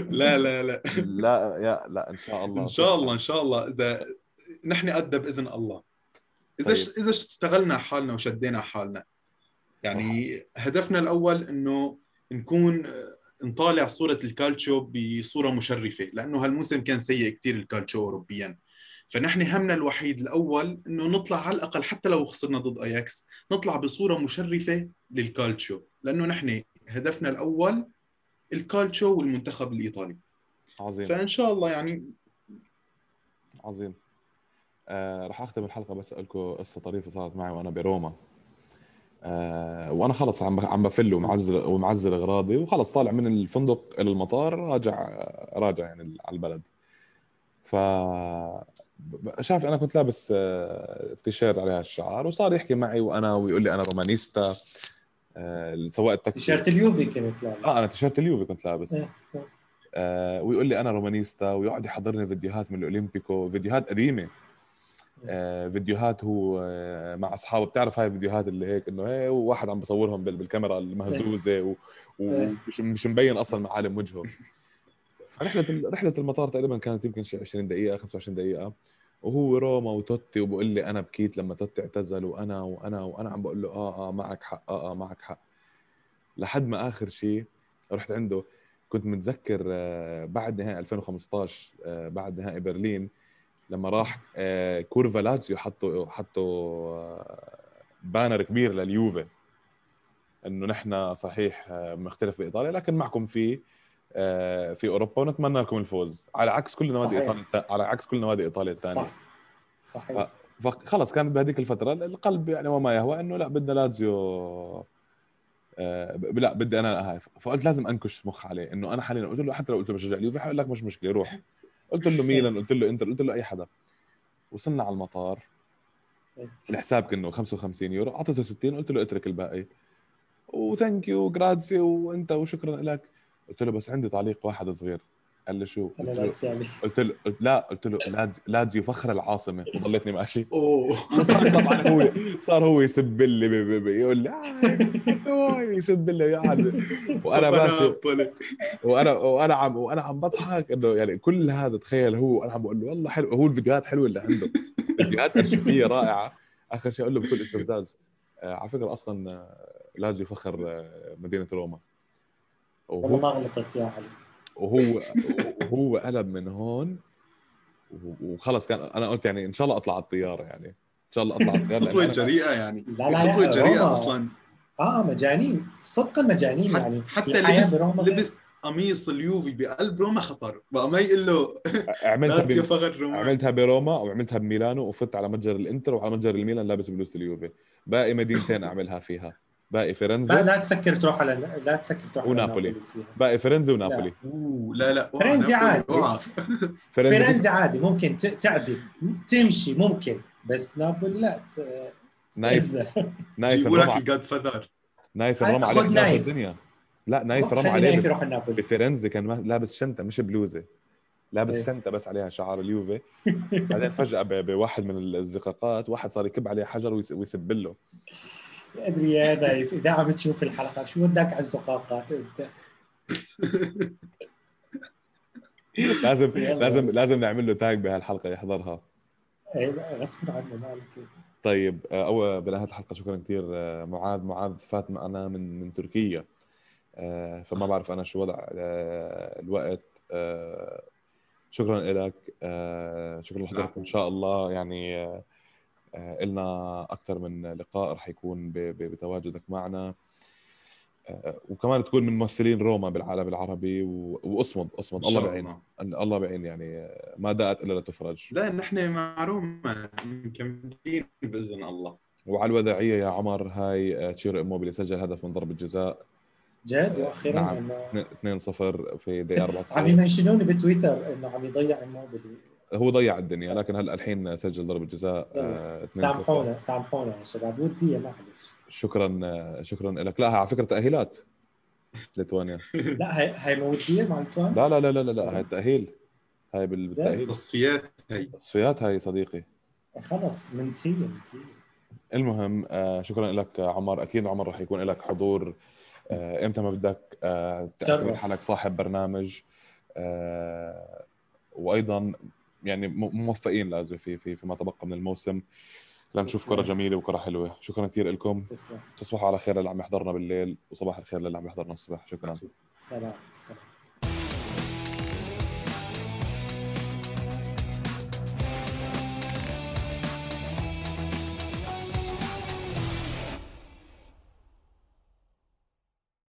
B: لا لا لا.
A: لا يا لا إن شاء الله.
B: إن شاء الله إن شاء الله. إذا نحن قد باذن الله. إذا طيب. إذا اشتغلنا حالنا وشدينا حالنا يعني هدفنا الأول إنه نكون نطالع صورة الكالتشو بصورة مشرفة لأنه هالموسم كان سيء كثير الكالتشو اوروبيا. فنحن همنا الوحيد الأول إنه نطلع على الأقل حتى لو خسرنا ضد اياكس نطلع بصورة مشرفة للكالتشو لأنه نحن هدفنا الأول الكالتشو والمنتخب الإيطالي.
A: عظيم.
B: فإن شاء الله يعني
A: عظيم. آه راح أختم الحلقة بس اسالكم قصة طريفة صارت معي وأنا بروما. آه وأنا خلص عم عم بفل ومعزل ومعزل أغراضي وخلص طالع من الفندق إلى المطار راجع راجع يعني على البلد. ف شاف أنا كنت لابس آه، تيشيرت عليها الشعار وصار يحكي معي وأنا ويقول لي أنا romanista. آه، سواق التاكسي
C: تيشيرت اليوفي كنت لابس.
A: آه أنا تيشيرت اليوفي كنت لابس. إيه، إيه. آه ويقول لي أنا romanista ويقعد يحضرني فيديوهات من الاولمبيكو فيديوهات قديمة. فيديوهات هو آه مع أصحابه. بتعرف هاي الفيديوهات اللي هيك إنه هي وواحد عم بصورهم بالكاميرا المهزوزة ومش مش مبين أصلا معالم وجهه. فرحلة رحلة المطار تقريبا كانت يمكن 20 دقيقة 25 دقيقة. وهو روما وتوتي وبقول لي أنا بكيت لما توتي اعتزل وأنا وأنا وأنا عم بقول له آه آه معك حق آه آه معك حق. لحد ما آخر شيء رحت عنده. كنت متذكر آه بعد نهائي 2015 آه بعد نهائي برلين لما راح آه curva لاتسيو حطوا حطوا آه banner كبير لليوفي إنه نحن صحيح آه، مختلف بإيطاليا لكن معكم في آه، في أوروبا ونتمنى لكم الفوز. على عكس كل نوادي إيطاليا على عكس كل نوادي إيطاليا الثانية. صح.
C: صحيح.
A: فخلص كانت بهذيك الفترة القلب يعني وما يهوى إنه لا بدنا لازيو آه لا بدي أنا هاي فقلت لازم أنكش مخ عليه إنه أنا حاليا قلت له حتى لو قلت له بشجع اليوفي حيقول لك مش مشكلة روح. قلت له ميلان قلت له إنتر قلت له أي حدا. وصلنا على المطار. الحساب كانه 55 يورو. أعطيته 60 قلت له اترك الباقي. و thank you grazie وأنت وشكرا لك. قلت له بس عندي تعليق واحد صغير. قال لي شو؟ قلت له, قلت له لا قلت له لازيو فخر العاصمة. وضليتني ماشي.
B: أوه.
A: طبعا هو صار هو يسب لي يقول لي آه يسب لي قاعد وأنا ماشي. وأنا وأنا عم وأنا عم بضحك إنه يعني كل هذا تخيل هو. أنا عم بقول له والله حلو. هو الفيديوهات حلوة اللي عنده. فيديوهات ارشيفيه رائعة. آخر شيء أقول له بكل استفزاز آه على فكرة أصلا آه، لازيو فخر مدينة روما.
C: وهو ما غلطت يا علي.
A: وهو وهو قلب من هون وخلص كان أنا قلت يعني إن شاء الله أطلع على الطيارة يعني. إن شاء الله أطلع على الطيارة
B: خطوة جريئة يعني.
C: لا لا
B: خطوة جريئة أصلا.
C: آه مجانين. صدقا مجانين يعني.
B: حتى لبس لبس قميص اليوفي بقلب روما خطر. بقى ما يقول له
A: عملتها روما عملتها بروما وعملتها بميلانو وفت على متجر الإنتر وعلى متجر الميلان لابس بلوس اليوفي. باقي مدينتين أعملها فيها. باقي فرنزا؟
C: لا, تفكر تروح على لا تفكر تروح
A: ونابولي. باقي فرنزا ونابولي.
B: لا لا
C: فرنزا عادي. فرنزا عادي ممكن تعدي تمشي ممكن بس نابولي لا
A: نايف.
B: نايف الرمى الجاد فذر
A: نايف الرمى عليه الدنيا. لا نايف الرمى عليه
C: نايف يروح النابولي.
A: بفرنزا كان لابس شنطة مش بلوزة. لابس إيه. شنطة بس عليها شعار اليوفي. بعدين فجأة بواحد من الزقاقات واحد صار يكب عليه حجر ويسب له.
C: أدري يا نايف إذا عم تشوف الحلقة شو ودك على الزقاقات أنت؟
A: لازم لازم لازم نعمل له تاج بهالحلقة يحضرها.
C: إيه غصب عنه مالك
A: طيب آه، أول بنهايه الحلقة شكرا كثير آه، معاذ. معاذ فات معنا من من تركيا. آه، فما بعرف أنا شو وضع الوقت. شكرا لك. شكرا لحضورك إن شاء الله. يعني إلنا أكثر من لقاء رح يكون بتواجدك معنا. آه، وكمان تكون من ممثلين روما بالعالم العربي و... واصمد اصمد الله بعين. الله. بعين يعني آه، ما دقت إلا لتفرج.
B: لا نحن مع روما مكملين بإذن الله.
A: وعلى الوداعية يا عمر هاي آه، تشيرو اموبيلي سجل هدف من ضربة جزاء.
C: جد؟ وأخيرا
A: نعم.
C: انه
A: 2-0 في دقيقة
C: عم
A: 94
C: يمنشنوني بتويتر إنه عم يضيع الموبيلي
A: هو ضيع الدنيا لكن هلا الحين سجل ضربة جزاء آه، 2-0
C: سامحونا سامحونا يا شباب. وديه معلش.
A: شكرا آه، شكرا لك. لا على فكرة تأهيلات ليتوانيا
C: لا هي هي موديه مع ليتوان
A: لا لا لا لا لا, لا هاي التأهيل. هاي بال- بالتأهيل.
B: تصفيات هي
A: تصفيات هاي صديقي.
C: خلص منتهيه منتهيه
A: المهم آه شكرا لك عمر. أكيد عمر رح يكون لك حضور إمتى ما بدك تعتبر. حالك صاحب برنامج. وأيضا يعني موفقين لازم في في فيما تبقى من الموسم. لنشوف. كرة جميلة وكرة حلوة. شكرا كثير لكم. تصبحوا على خير للي عم يحضرنا بالليل وصباح الخير للي عم يحضرنا الصبح. شكرا.
C: سلام سلام.